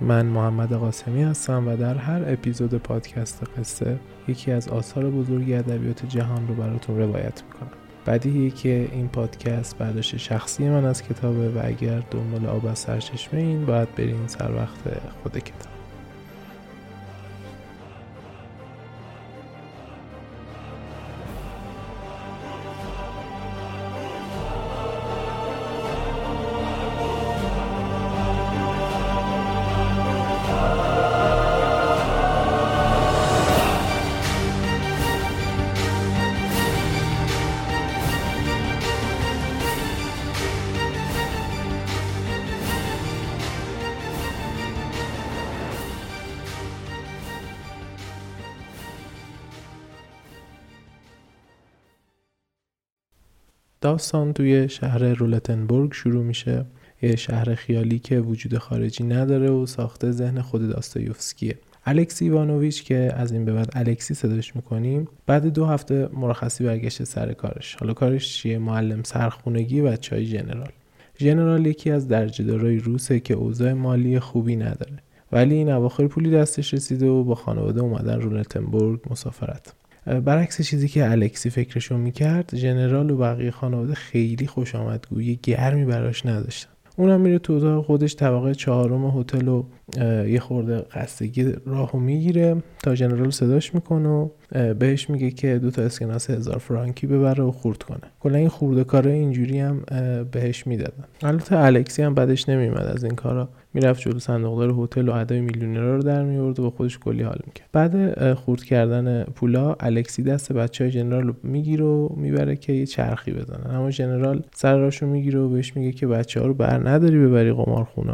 من محمد قاسمی هستم و در هر اپیزود پادکست قصه یکی از آثار بزرگ ادبیات جهان رو براتون روایت می‌کنم. بدیهیه که این پادکست برداشت شخصی من از کتابه و اگر دنبال آب از سرچشمه این باید برین سر وقت خود کتاب. داستان توی شهر رولتنبورگ شروع میشه. یه شهر خیالی که وجود خارجی نداره و ساخته ذهن خود داستایوفسکیه. الکسی ایوانوویچ که از این به بعد الکسی صداش می‌کنیم بعد دو هفته مرخصی برگشته سر کارش. حالا کارش چیه؟ معلم سرخونگی و چای جنرال. ژنرال یکی از درجهدارای روسه که اوضاع مالی خوبی نداره. ولی این اواخر پولی دستش رسیده و با خانواده اومدن رولتنبورگ مسافرت. برعکس چیزی که الکسی فکرشو می‌کرد ژنرال و بقیه خانواده خیلی خوش آمدگویی گرمی براش نداشتن. اونم میره تو اتاق خودش طبقه چهارم هتل و یه خورده خستگی راهو می‌گیره تا ژنرال صداش می‌کنه و بهش میگه که دو تا اسکناس هزار فرانکی ببره و خورد کنه. کلا این خورده کاره اینجوری هم بهش می‌دادن. البته الکسی هم بعدش نمیومد از این کارا. می‌رفت جلو صندوقدار هتل و ادای میلیونرها رو در میورد و با خودش کلی حال می‌کرد. بعد خورد کردن پولا الکسی دست بچه های جنرال رو می‌گیره و می‌بره که یه چرخی بزنن. اما جنرال سر راشو می‌گیره و بهش میگه که بچه ها رو بر نداری ببری قمارخونه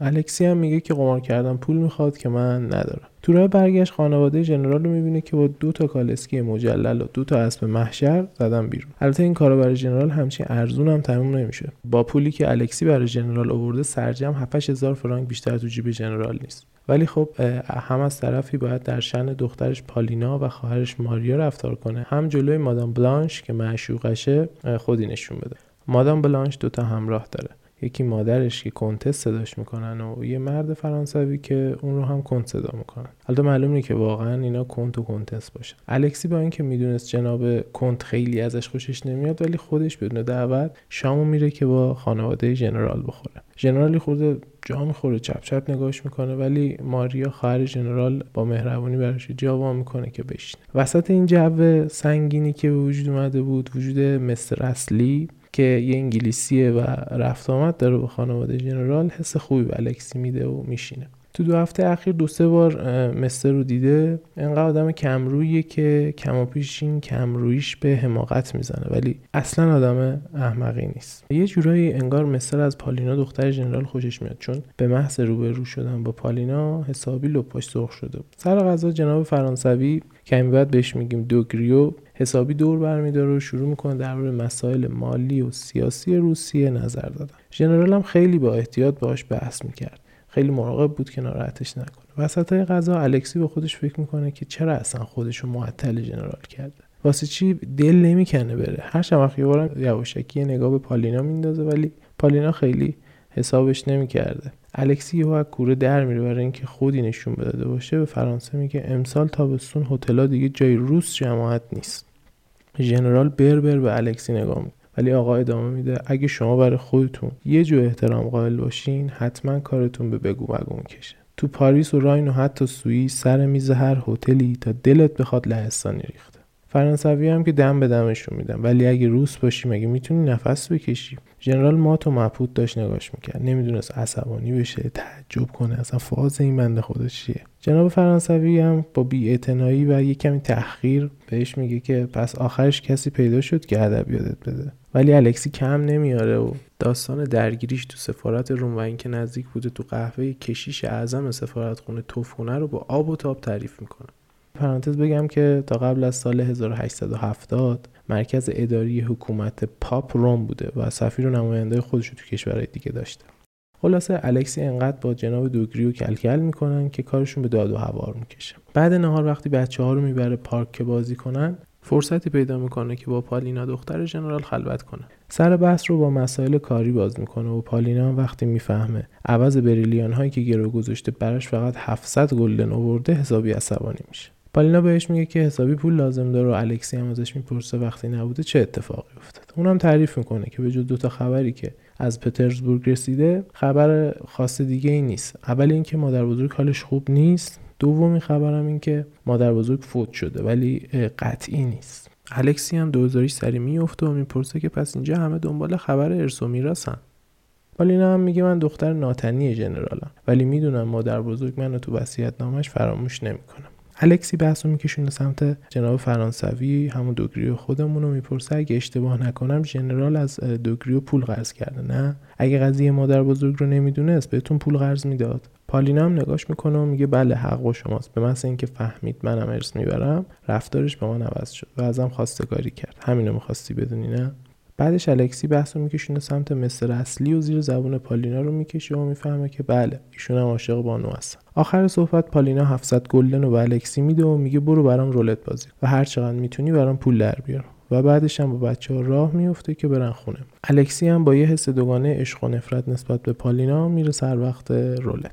الکسی هم میگه که قمار کردن پول می‌خواد که من ندارم. تو راه برگشت خانواده ژنرال رو می‌بینه که با دو تا کالسکی مجلل و دو تا اسب محشر زدن بیرون. البته این کارا برای ژنرال همچین ارزون هم تموم نمیشه. با پولی که الکسی برای ژنرال آورده سرجم 7000 فرانک بیشتر تو جیب ژنرال نیست. ولی خب هم از طرفی باید در شن دخترش پالینا و خواهرش ماریا رفتار کنه. هم جلوی مادام بلانش که معشوقشه خودی نشون بده. مادام بلانش دوتا همراه داره. یکی مادرش که کنتس صداش می‌کنن و یه مرد فرانسوی که اون رو هم کنت صدا می‌کنن. البته معلوم نیست که واقعا اینا کنت و کنتس باشن. الکسی با اینکه می‌دونست جناب کنت خیلی ازش خوشش نمیاد ولی خودش بدون دعوت شامو میره که با خانواده ژنرال بخوره. ژنرالی خورده جا می‌خوره چپ چپ نگاش می‌کنه ولی ماریا خواهر ژنرال با مهربونی براش جا وا می‌کنه که بشینه. وسط این جو سنگینی که به وجود اومده بود وجود مستر اصلی که یه انگلیسیه و رفت آمد داره با خانواده ژنرال حس خوبی به الکسی میده و میشینه. تو دو هفته اخیر دو سه بار مستر رو دیده. انقدر آدم کمرویه که کماپیش این کمرویش به حماقت می‌زنه. ولی اصلا آدم احمقی نیست. یه جورایی انگار مستر از پالینا دختر جنرال خوشش میاد. چون به محض روبرو شدن با پالینا حسابی لپاش سرخ شده سر غذا جناب فرانسوی کمی بعد بهش میگیم دوگریو حسابی دور برمیداره و شروع می‌کنه درباره مسائل مالی و سیاسی روسیه نظر دادن. ژنرال هم خیلی با احتیاط باهاش بحث می‌کرد. خیلی مراقب بود که ناراحتش نکنه. وسط های غذا الکسی به خودش فکر می‌کنه که چرا اصلا خودش رو معطل جنرال کرده. واسه چی دل نمی‌کنه بره؟ هر شب یواشکی نگاه به پالینا میندازه ولی پالینا خیلی حسابش نمی‌کرده. الکسی از کوره در میره برای اینکه خودی نشون بده باشه به فرانسه میگه امسال تابستون هتل‌ها دیگه جای روس جماعت نیست. ژنرال بربر به الکسی نگاه می‌کنه. ولی آقا ادامه میده اگه شما برای خودتون یه جو احترام قائل باشین حتما کارتون به بگو بگو می‌کشه. تو پاریس و راین و حتی سوئیس سر میز هر هتلی تا دلت بخواد لهستانی ریخته. فرانسوی هم که دم به دمشون میدن. ولی اگه روس باشی مگه می‌تونی نفس بکشی؟ ژنرال مات و مبهوت داشت نگاش می‌کرد. نمی‌دونست عصبانی بشه تعجب کنه. اصلا فاز این بنده خدا چیه؟ جناب فرانسوی هم با بی و یه کمی تحقیر بهش میگه که پس آخرش کسی پیدا شد که ادب یادت بده. ولی الکسی کم نمیاره و داستان درگیریش تو سفارت روم و اینکه نزدیک بوده تو قهوه کشیش اعظم سفارت خونه توفونه رو با آب و تاب تعریف می‌کنه. پرانتز بگم که تا قبل از سال 1870 مرکز اداری حکومت پاپ روم بوده و سفیر و نماینده خودش تو کشورهای دیگه داشته. خلاصه الکسی انقدر با جناب دوگریو کلکل می‌کنن که کارشون به داد و هوار می‌کشه. بعد نهار وقتی بچه ها رو می‌بره پارک که بازی کنن فرصتی پیدا می‌کنه که با پالینا دختر جنرال خلوت کنه. سر بحث رو با مسائل کاری باز می‌کنه و پالینا وقتی می‌فهمه عوض بریلیان هایی که گرو گذاشته براش فقط 700 گلدن آورده حسابی عصبانی میشه. پالینا بهش میگه که حسابی پول لازم داره و الکسی هم ازش می‌پرسه وقتی نبوده چه اتفاقی افتاد اونم تعریف می‌کنه که به جز دوتا خبری که از پترزبورگ رسیده خبر خاص دیگه ای نیست. اول اینکه مادر بزرگ حالش خوب نیست. دومی خبرم این که مادر بزرگ فوت شده ولی قطعی نیست. الکسی هم دوزاریش سری میفته و می‌پرسه که پس اینجا همه دنبال خبر ارث و میراثن پالینا هم میگه من دختر ناتنی جنرالم ولی می‌دونم مادر بزرگ منو تو وصیت نامش فراموش نمی‌کنم الکسی بحث رو میکشونه سمت جناب فرانسوی. همون دوگریو خودمون رو می‌پرسه اگه اشتباه نکنم ژنرال از دوگریو پول قرض کرده نه؟ اگه قضیه مادر بزرگ رو نمی‌دونست بهتون پول قرض می‌داد. پالینا هم نگاش می‌کنه و میگه بله حق و شماست. به مثل اینکه فهمید منم ارث می‌برم رفتارش به من عوض شد و ازم خواستگاری کرد. همینو می‌خواستی بدونی نه؟ بعدش الکسی بحث رو میکشونه سمت مستر اصلی و زیر زبون پالینا رو می‌کشه و می‌فهمه که بله ایشون هم عاشق بانو هستن. آخر صحبت پالینا 700 گلدن رو به الکسی میده و میگه برو برام رولت بازی و هر چقدر می‌تونی برام پول در بیار. و بعدش هم با بچه ها راه میفته که برن خونه. الکسی هم با یه حس دوگانه عشق و نفرت نسبت به پالینا میره سر وقت رولت.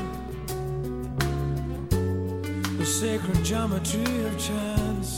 Sacred geometry of chance.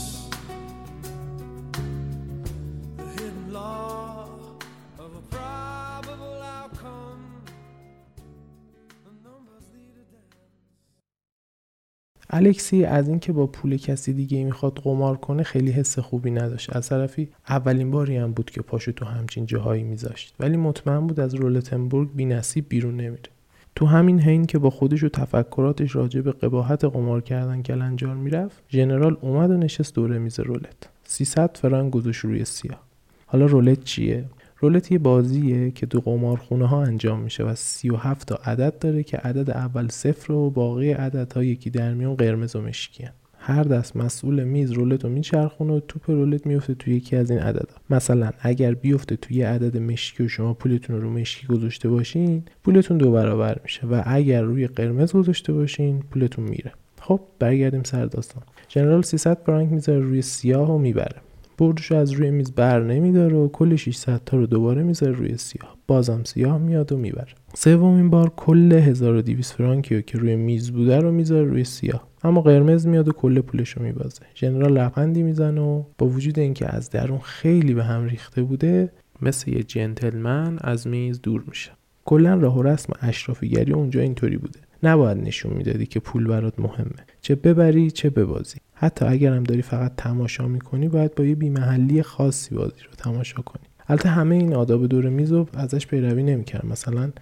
الکسی از اینکه با پول کسی دیگه می‌خواد قمار کنه خیلی حس خوبی نداشت. از طرفی اولین باری هم بود که پاشو تو همچین جاهایی میذاشت. ولی مطمئن بود از رولتنبورگ بی نصیب بیرون نمیره. تو همین حین که با خودش و تفکراتش راجع به قباحت قمار کردن کلنجار می‌رفت ژنرال اومد و نشست دوره میز رولت. 300 فرانک گذاشت روی سیاه. حالا رولت چیه؟ رولت یه بازیه که تو قمارخونه ها انجام میشه و 37 تا عدد داره که عدد اول صفر و باقی عددها یکی در میون قرمز و مشکی هر دست مسئول میز رولت رو میچرخونه و توپ رولت میفته توی یکی از این عددا. مثلا اگر بیفته توی عدد مشکی و شما پولتون رو مشکی گذاشته باشین پولتون دو برابر میشه و اگر روی قرمز گذاشته باشین پولتون میره. خب برگردیم سر داستان. جنرال 300 فرانک می‌ذاره روی سیاه و می‌بره. بردش از روی میز بر نمیداره و کل 600 تا رو دوباره می‌ذاره روی سیاه. بازم سیاه میاد و می‌بره. سومین بار کل 1200 فرانکی که روی میز بوده رو می‌ذاره روی سیاه. اما قرمز میاد و کل پولش رو میبازه. ژنرال لبخندی می‌زنه و با وجود اینکه از درون خیلی به هم ریخته بوده مثل یه جنتلمن از میز دور میشه. کلا راه و رسم اشرافیگری اونجا اینطوری بوده. نباید نشون می‌دادی که پول برات مهمه. چه ببری چه ببازی. حتی اگرم داری فقط تماشا می‌کنی باید با یه بیمحلی خاصی بازی رو تماشا کنی. البته همه این آداب دور میز رو ازش پیروی نمی‌کردن مثلا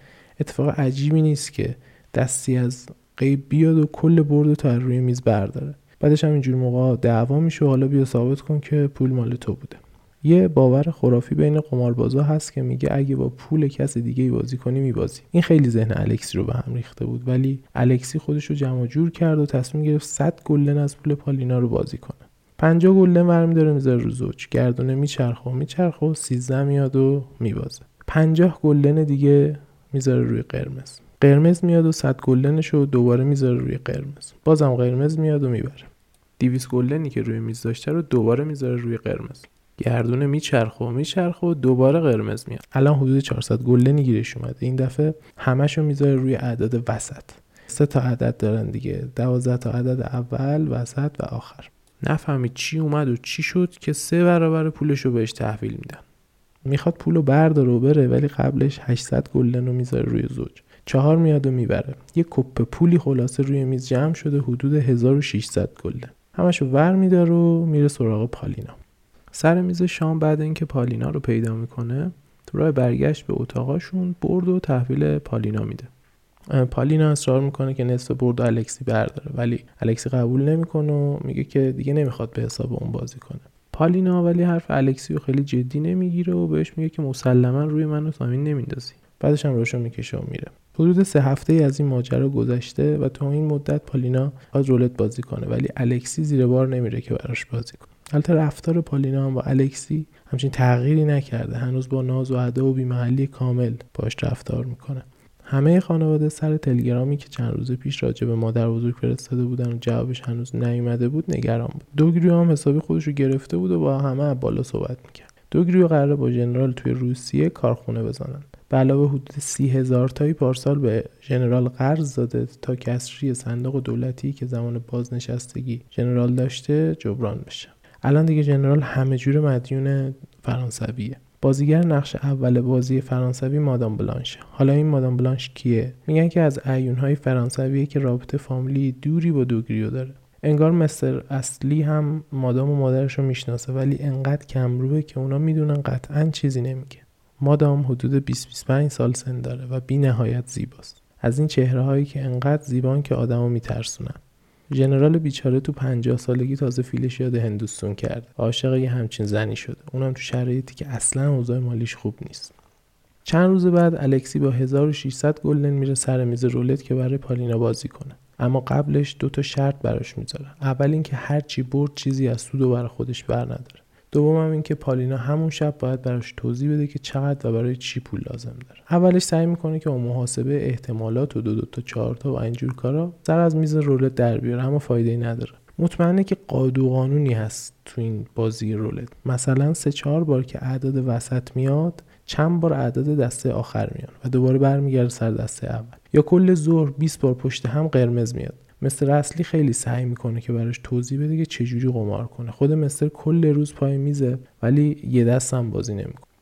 اتفاق عجیبی نیست که دستی از قیب بیاد و کل برد تو روی میز برداره. بعدش هم اینجور موقع دعوا میشه و حالا بیا ثابت کن که پول مال تو بوده. یه باور خرافی بین قماربازا هست که میگه اگه با پول کسی دیگه بازی کنی میبازی. این خیلی ذهن الکسی رو به هم ریخته بود ولی الکسی خودش رو جمع جور کرد و تصمیم گرفت 100 گلدن از پول پالینا رو بازی کنه. 50 گلدن ورمی داره می‌ذاره رو زوج. گردونه میچرخه و میچرخه و 13 میاد و میبازه. 50 گلدن دیگه می‌ذاره روی قرمز. قرمز میاد و 100 گلدنش رو دوباره می‌ذاره روی قرمز. بازم قرمز میاد و می‌بره. 200 گلدنی که روی میز داشته رو دوباره می‌ذاره روی قرمز. گردونه میچرخه و میچرخه و دوباره قرمز میاد. الان حدود 400 گلدنی گیرش اومده. این دفعه همشو می‌ذاره روی عدد وسط. سه تا عدد دارن دیگه. 12 تا عدد اول وسط و آخر. نفهمید چی اومد و چی شد که سه برابر پولش رو بهش تحویل میدن. می‌خواد پولو برداره و بره ولی قبلش 800 گلدن رو می‌ذاره روی زوج. چهار میاد و می‌بره. یه کپ پولی خلاصه روی میز جمع شده حدود 1600 گلدن. همشو ور میداره و میره سراغ پالینا. سر میز شام بعد اینکه پالینا رو پیدا می‌کنه تو راه برگشت به اتاقاشون برد و تحویل پالینا میده. پالینا اصرار می‌کنه که نصف برد الکسی برداره. ولی الکسی قبول نمی‌کنه و میگه که دیگه نمی‌خواد به حساب اون بازی کنه. پالینا ولی حرف الکسی رو خیلی جدی نمی‌گیره و بهش میگه که مسلما روی منو زمین نمیندازی. بعدش هم روشو می‌کشه و میره. حدود سه هفته از این ماجرا گذشته و تا این مدت پالینا از رولت بازی کنه. ولی الکسی زیر بار نمیره که براش بازی کنه. البته رفتار پالینا هم با الکسی همچین تغییری نکرده. هنوز با ناز و ادا و بیمحلی کامل باش رفتار می‌کنه. همه خانواده سر تلگرامی که چند روز پیش راجع به مادر بزرگ فرستاده بودن و جوابش هنوز نیومده بود نگران بود. دوگریو هم حسابی خودش رو گرفته بود و با همه بالا صحبت می‌کرد. دوگریو قراره با ژنرال توی روسیه کارخونه بزنن. به علاوه حدود سی هزار تایی پارسال به ژنرال قرض داده تا کسری صندوق دولتی که زمان بازنشستگی ژنرال داشته جبران بشه. الان دیگه ژنرال همه جور مدیون فرانسویه. بازیگر نقش اول بازی فرانسوی مادام بلانش. حالا این مادام بلانش کیه؟ میگن که از ایونهای فرانسویه که رابطه فامیلی دوری با دوگریو داره. انگار مستر اصلی هم مادام و مادرش رو می‌شناسه ولی انقدر کمروه که اونا می‌دونن قطعا چیزی نمیگه. مادام حدود 20-25 سال سن داره و بی نهایت زیباست. از این چهره هایی که انقدر زیبان که آدمو میترسونن. ژنرال بیچاره تو 50 سالگی تازه فیلش یاد هندوستون کرد. عاشق یه همچین زنی شده. اونم تو شرایطی که اصلا اوضاع مالیش خوب نیست. چند روز بعد الکسی با 1600 گلدن میره سر میز رولت که برای پالینا بازی کنه. اما قبلش دو تا شرط براش می‌ذاره. اول اینکه هر چی برد چیزی از سود و برای خودش بر نداره دوم هم که پالینا همون شب باید براش توضیح بده که چقدر و برای چی پول لازم داره. اولش سعی می‌کنه که اون محاسبه احتمالات و دو دو تا چهار تا و اینجور کارا سر از میز رولت در بیاره اما فایده ای نداره. مطمئنه که قادو قانونی هست تو این بازی رولت. مثلا سه چهار بار که اعداد وسط میاد چند بار اعداد دسته آخر میان و دوباره برمیگرده سر دسته اول. یا کل ظهر 20 بار پشت هم قرمز میاد. مستر اصلی خیلی سعی می‌کنه که براش توضیح بده که چجوری قمار کنه. خود مستر کل روز پای میزه ولی یه دست هم بازی نمی‌کنه.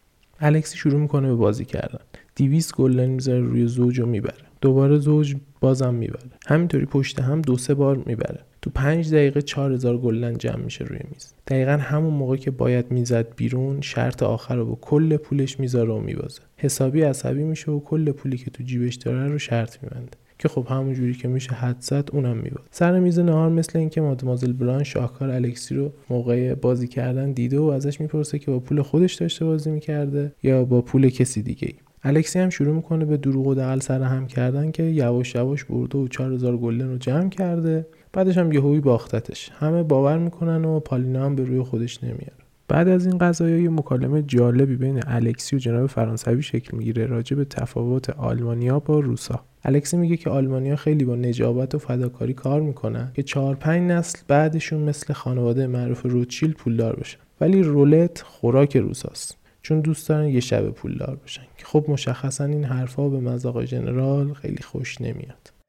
الکسی شروع می‌کنه به بازی کردن. 200 گلدن می‌ذاره روی زوج رو می‌بره. دوباره زوج بازم می‌بره. همینطوری پشت هم دو سه بار می‌بره. تو پنج دقیقه 4000 گلدن جمع میشه روی میز. دقیقا همون موقع که باید می‌زد بیرون شرط آخر رو با کل پولش می‌ذاره و میبازه. حسابی عصبی میشه و کل پولی که تو جیبش داره رو شرط میبنده. که خب همون جوری که میشه حد زد اونم میباد. سر میز نهار مثل اینکه مادمازل بران شاهکار الکسی رو موقع بازی کردن دیده و ازش می‌پرسه که با پول خودش داشته بازی می‌کرده یا با پول کسی دیگه ای. الکسی هم شروع می‌کنه به دروغ و دقل سر هم کردن که یواش یواش برده و 4000 گلدن رو جمع کرده. بعدش هم یهویی باختتش. همه باور می‌کنن و پالینا هم به روی خودش نمیاره. بعد از این قضایای مکالمه جالبی بین الکسی و جناب فرانسوی شکل می‌گیره راجع به تفاوت آلمانیا با روسا. الکسی میگه که آلمانیا خیلی با نجابت و فداکاری کار می‌کنن که چهار پنج نسل بعدشون مثل خانواده معروف روچیل پولدار بشن. ولی رولت خوراک روساست. چون دوست دارن یه شب پولدار بشن. که خب مشخصا این حرفها به مذاق جنرال خیلی خوش نمیاد.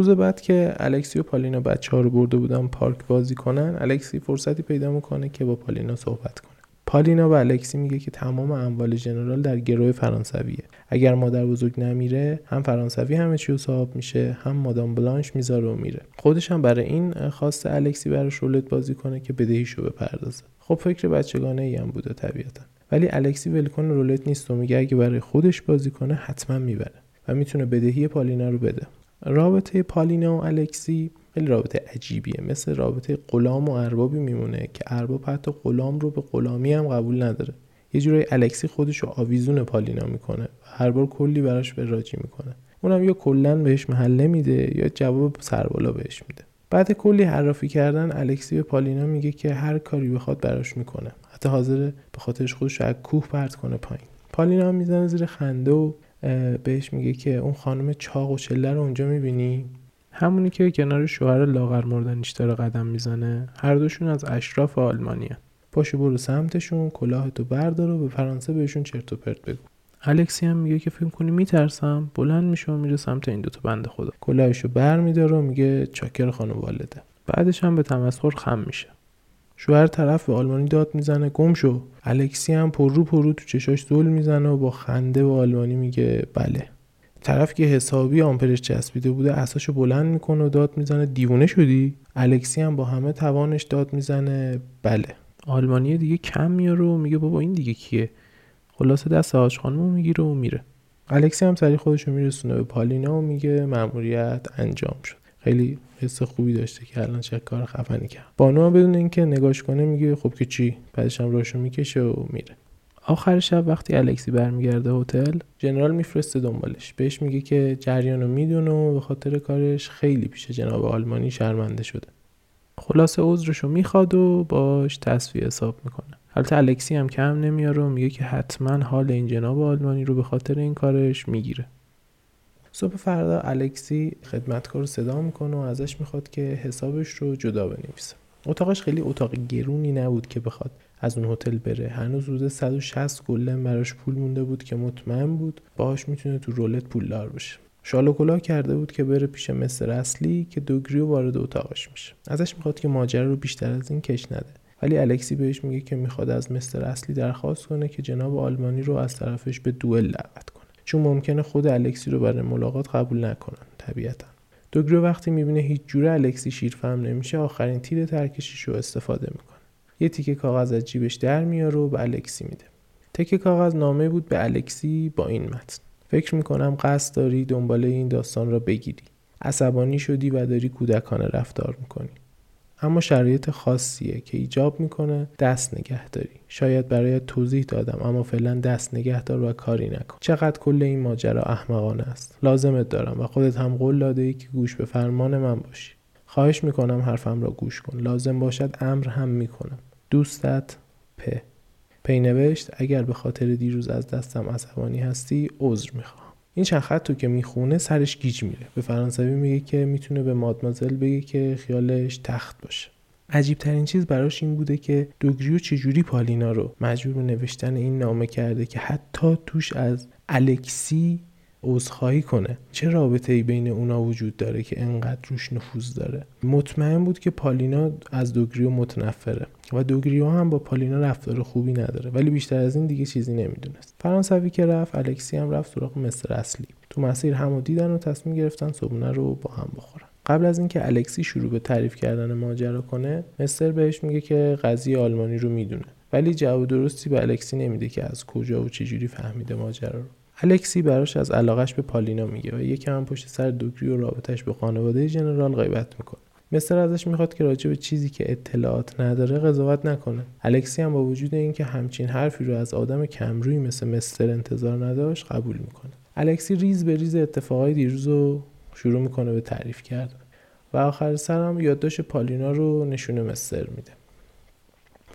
روز بعد که الکسی و پالینا بچه ها رو برده بودن پارک بازی کنن الکسی فرصتی پیدا می‌کنه که با پالینا صحبت کنه. پالینا و الکسی میگه که تمام اموال جنرال در گروه فرانسویه. اگر مادر بزرگ نمیره هم فرانسوی همه چی صاحب میشه هم مادام بلانش می‌ذاره و میره. خودش هم برای این خواسته الکسی براش رولت بازی کنه که بدهیشو بپردازه. خب فکر بچگانه ای هم بوده طبیعتا. ولی الکسی ولکن رولت نیست و میگه اگه برای خودش بازی کنه حتما می‌بره و می‌تونه بدهی پالینا رو بده. رابطه پالینا و الکسی خیلی رابطه عجیبیه. مثل رابطه غلام و اربابی میمونه که ارباب حتی غلام رو به غلامی هم قبول نداره. یه جورایی الکسی خودش رو آویزون پالینا می‌کنه و هر بار کلی براش به راجی می‌کنه. اونم یا کلا بهش محله میده یا جواب سربالا بهش میده. بعد کلی حرافی کردن الکسی به پالینا میگه که هر کاری بخواد براش می‌کنه. حتی حاضر به خاطرش خودش رو از کوه پرت کنه پایین. پالینا می‌زنه زیر خنده و بهش میگه که اون خانم چاق و چله رو اونجا می‌بینی؟ همونی که کنار شوهر لاغر مردنیش داره قدم می‌زنه. هر دوشون از اشراف آلمانیه پاشو برو سمتشون کلاهتو بردار و به فرانسه بهشون چرت و پرت بگو. الکسی هم میگه که فکر کنی میترسم. بلند میشه و میره سمت این دوتا بنده خدا. کلاهشو بر میداره و میگه چاکر خانم والده. بعدش هم به تمسخر خم میشه. شوهر طرف به آلمانی داد می‌زنه گم شو. الکسی هم پررو پررو تو چشاش زل می‌زنه و با خنده به آلمانی میگه بله. طرف که حسابی آمپرش چسبیده بوده عصاشو بلند می‌کنه و داد می‌زنه دیوونه شدی؟ الکسی هم با همه توانش داد می‌زنه بله. آلمانی دیگه کم میاره و میگه بابا این دیگه کیه؟ خلاصه دست حاج خانمو می‌گیره و میره. الکسی هم سریع خودش رو میرسونه به پالینا و میگه مأموریت انجام شد. خیلی حس خوبی داشته که الان چه کار خفنی کرد. بانو هم بدون اینکه نگاش کنه میگه خب که چی؟ بعدش هم راشو می‌کشه و میره. آخر شب وقتی الکسی برمیگرده هتل جنرال میفرسته دنبالش. بهش میگه که جریانو می‌دونه و به خاطر کارش خیلی پیش جناب آلمانی شرمنده شده. خلاصه عذرشو می‌خواد و باش تصفیه حساب می‌کنه. البته الکسی هم کم نمیاره و میگه که حتما حال این جناب آلمانی رو به خاطر این کارش می‌گیره. صبح فردا الکسی خدمتکار صدا می‌کنه و ازش می‌خواد که حسابش رو جدا بنویسه. اتاقش خیلی اتاق گرونی نبود که بخواد از اون هتل بره. هنوز روزه 160 گلن براش پول مونده بود که مطمئن بود باهاش می‌تونه تو رولت پولدار بشه. شال و کلاه کرده بود که بره پیش مستر اصلی که دوگریو وارد اتاقش میشه. ازش می‌خواد که ماجرا رو بیشتر از این کش نده. ولی الکسی بهش میگه که می‌خواد از مستر اصلی درخواست کنه که جناب آلمانی رو از طرفش به دوئل دعوت کنه. چون ممکنه خود الکسی رو برای ملاقات قبول نکنن طبیعتا. دوگریو وقتی می‌بینه هیچ جوره الکسی شیرفهم نمیشه آخرین تیر ترکشیش رو استفاده می‌کنه. یه تیکه کاغذ از جیبش در میاره و به الکسی میده. تکه کاغذ نامه بود به الکسی با این متن. فکر می‌کنم قصد داری دنباله این داستان را بگیری. عصبانی شدی و داری کودکانه رفتار می‌کنی. اما شرایط خاصیه که ایجاب می‌کنه دست نگه داری شاید برایت توضیح دادم اما فعلا دست نگه دار و کاری نکن. چقدر کل این ماجرا احمقانه است. لازمت دارم و خودت هم قول داده ای که گوش به فرمان من باشی. خواهش می‌کنم حرفم را گوش کن. لازم باشد امر هم می‌کنم. دوستت پ پی نوشت اگر به خاطر دیروز از دستم عصبانی هستی عذر می‌خوام. این چند خط تو که می‌خونه سرش گیج میره. به فرانسوی میگه که می‌تونه به مادمازل بگه که خیالش تخت باشه. عجیب ترین چیز براش این بوده که دوگریو چجوری پالینا رو مجبور به نوشتن این نامه کرده که حتی توش از الکسی عذرخواهی کنه. چه رابطه ای بین اونا وجود داره که انقدر روش نفوذ داره؟ مطمئن بود که پالینا از دوگریو متنفره و دوگریو هم با پالینا رفتار خوبی نداره ولی بیشتر از این دیگه چیزی نمی‌دونست. فرانسوی که رفت الکسی هم رفت سراغ مصر اصلی. تو مسیر همو دیدن و تصمیم گرفتن صبحونه رو با هم بخورن. قبل از اینکه الکسی شروع به تعریف کردن ماجرا کنه مستر بهش میگه که قضیه آلمانی رو می‌دونه. ولی جواب درستی به الکسی نمیده که از کجا و چجوری فهمیده ماجرا رو. الکسی براش از علاقش به پالینا میگه و یکم هم پشت سر دوگری و رابطش به خانواده جنرال غیبت می‌کنه. مستر ازش می‌خواد که راجع به چیزی که اطلاعات نداره قضاوت نکنه. الکسی هم با وجود اینکه همچین حرفی رو از آدم کمرویی مثل مستر انتظار نداشت قبول می‌کنه. الکسی ریز به ریز اتفاقای دیروز رو شروع می‌کنه به تعریف کردن و آخر سر هم یادداشت پالینا رو نشونه مستر میده.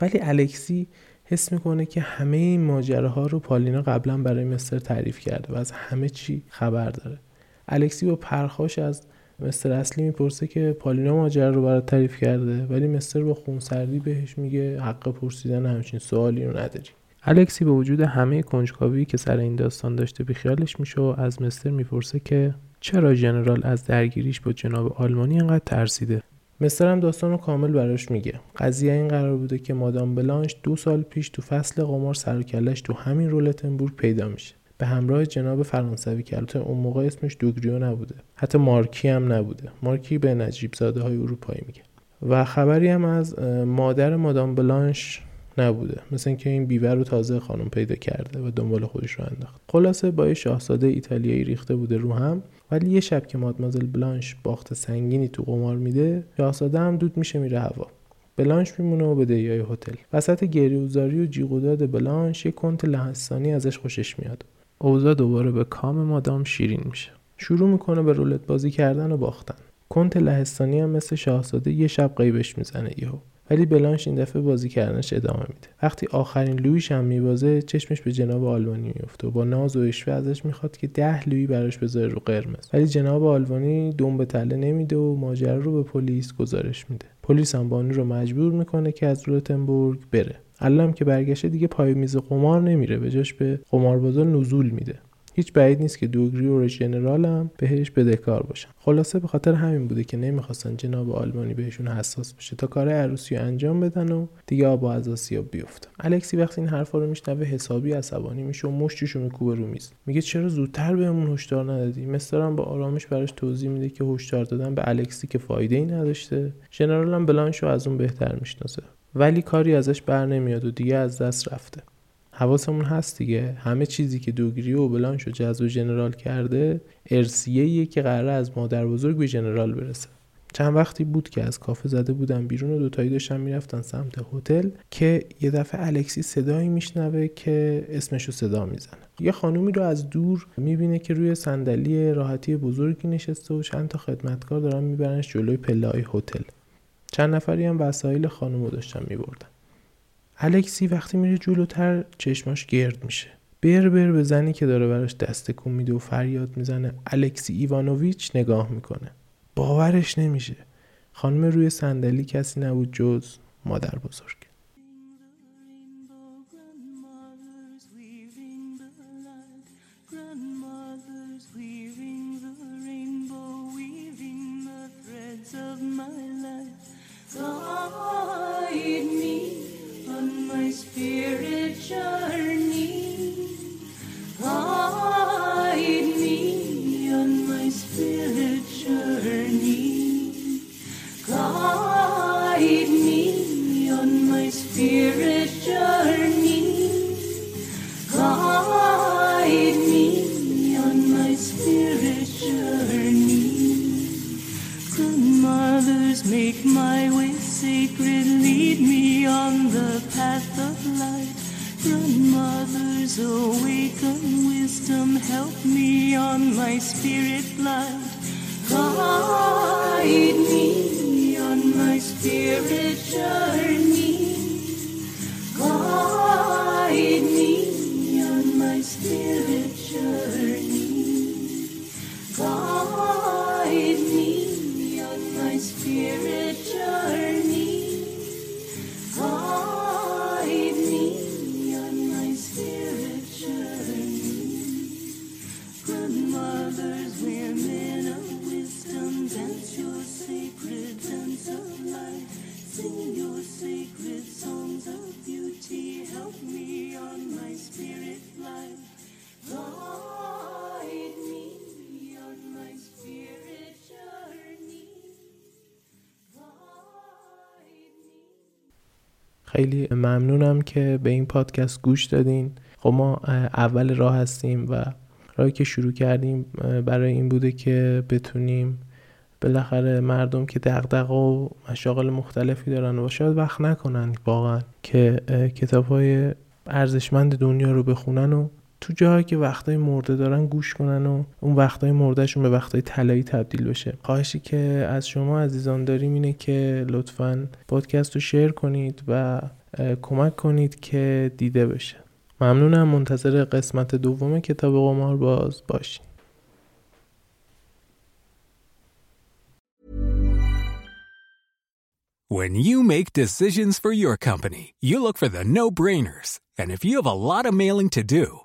ولی الکسی حس می‌کنه که همه این ماجراها رو پالینا قبلا برای مستر تعریف کرده و از همه چی خبر داره. الکسی با پرخاش از مستر اصلی می‌پرسه که پالینا ماجرا رو برای تعریف کرده ولی مستر با خونسردی بهش میگه حق پرسیدن همچین سوالی رو نداری. الکسی به وجود همه کنجکاوی که سر این داستان داشته بیخیالش میشه و از مستر می‌پرسه که چرا ژنرال از درگیریش با جناب آلمانی انقدر ترسیده؟ مستر هم داستان رو کامل براش میگه. قضیه این قرار بوده که مادام بلانش دو سال پیش تو فصل قمار سر کلش تو همین رولتنبورگ پیدا میشه. به همراه جناب فرانسوی که البته اون موقع اسمش دوگریو نبوده. حتی مارکی هم نبوده. مارکی به نجیب زاده های اروپایی میگه. و خبری هم از مادر مادام بلانش نبوده. مثل اینکه این بیوه رو تازه خانم پیدا کرده و دنبال خودش رو انداخت خلاصه با شاهزاده ایتالیایی ریخته بوده رو هم. ولی یه شب که مادمازل بلانش باخت سنگینی تو قمار میده شاهزاده هم دود میشه میره هوا. بلانش میمونه و به دیای هتل. وسط گریوزاری و جیغ بلانش یه کنت لهستانی ازش خوشش میاد. اوضاع دوباره به کام مادام شیرین میشه. شروع می‌کنه به رولت بازی کردن و باختن. کنت لهستانی هم مثل شاهزاده یه شب قیبش می‌زنه یهو. ولی بلانش این دفعه بازی کردنش ادامه میده. وقتی آخرین لویش هم میبازه چشمش به جناب آلمانی میفته و با ناز و اشوه ازش می‌خواد که ده لویی براش بذاره رو قرمز. ولی جناب آلمانی دوم به تله نمیده و ماجرا رو به پلیس گزارش میده. پلیس هم بانو رو مجبور می‌کنه که از رولتنبورگ بره. علم که برگشته دیگه پای میز قمار نمیره. به جاش به قماربازا نزول میده. هیچ بعید نیست که دوگری و ژنرال هم بهش بدهکار باشن. خلاصه به خاطر همین بوده که نمی‌خواستن جناب آلمانی بهشون حساس بشه تا کار عروسی انجام بدن و دیگه آب از آسیاب بیفتن الکسی وقتی این حرفا رو میشنوه حسابی عصبانی میشه و مشتشو میکوبه رو میز. میگه چرا زودتر بهمون هشدار ندادی؟ مسترم با آرامش براش توضیح میده که هشدار دادن به الکسی که فایده ای نداشته. ژنرال هم بلانشو از اون بهتر می‌شناسه. ولی کاری ازش بر نمیاد و دیگه از دست رفته. حواسمون هست دیگه. همه چیزی که دوگری و بلانش و جذب جنرال کرده ارسیه که قراره از مادر بزرگ به جنرال برسه. چند وقتی بود که از کافه زده بودن بیرون و دوتایی داشتن می‌رفتن سمت هتل که یه دفعه الکسی صدایی میشنوه که اسمشو صدا می‌زنه. یه خانومی رو از دور می‌بینه که روی صندلی راحتی بزرگی نشسته و چند تا خدمتکار دارن میبرنش جلوی پله های هتل. چند نفری هم وسایل خانومو داشتن میبردن. الکسی وقتی میره جلوتر چشماش گرد میشه. بر بر به زنی که داره براش دست کن میده و فریاد می‌زنه الکسی ایوانوویچ نگاه می‌کنه. باورش نمیشه. خانم روی صندلی کسی نبود جز مادر بزرگ. carried me. خیلی ممنونم که به این پادکست گوش دادین. خب ما اول راه هستیم و راهی که شروع کردیم برای این بوده که بتونیم بالاخره مردم که دغدغه و مشاغل مختلفی دارن و شاید وقت نکنن واقعا که کتاب های ارزشمند دنیا رو بخونن و تو جاهایی که وقتای مرده دارن گوش کنن و اون وقتای مردهشون به وقتای طلایی تبدیل بشه. خواهشی که از شما عزیزان داریم اینه که لطفا پادکست رو شیر کنید و کمک کنید که دیده بشه. ممنونم. منتظر قسمت دوم کتاب قمار باز باشید When you make decisions for your company, you look for the no-brainers. And if you have a lot of mailing to do,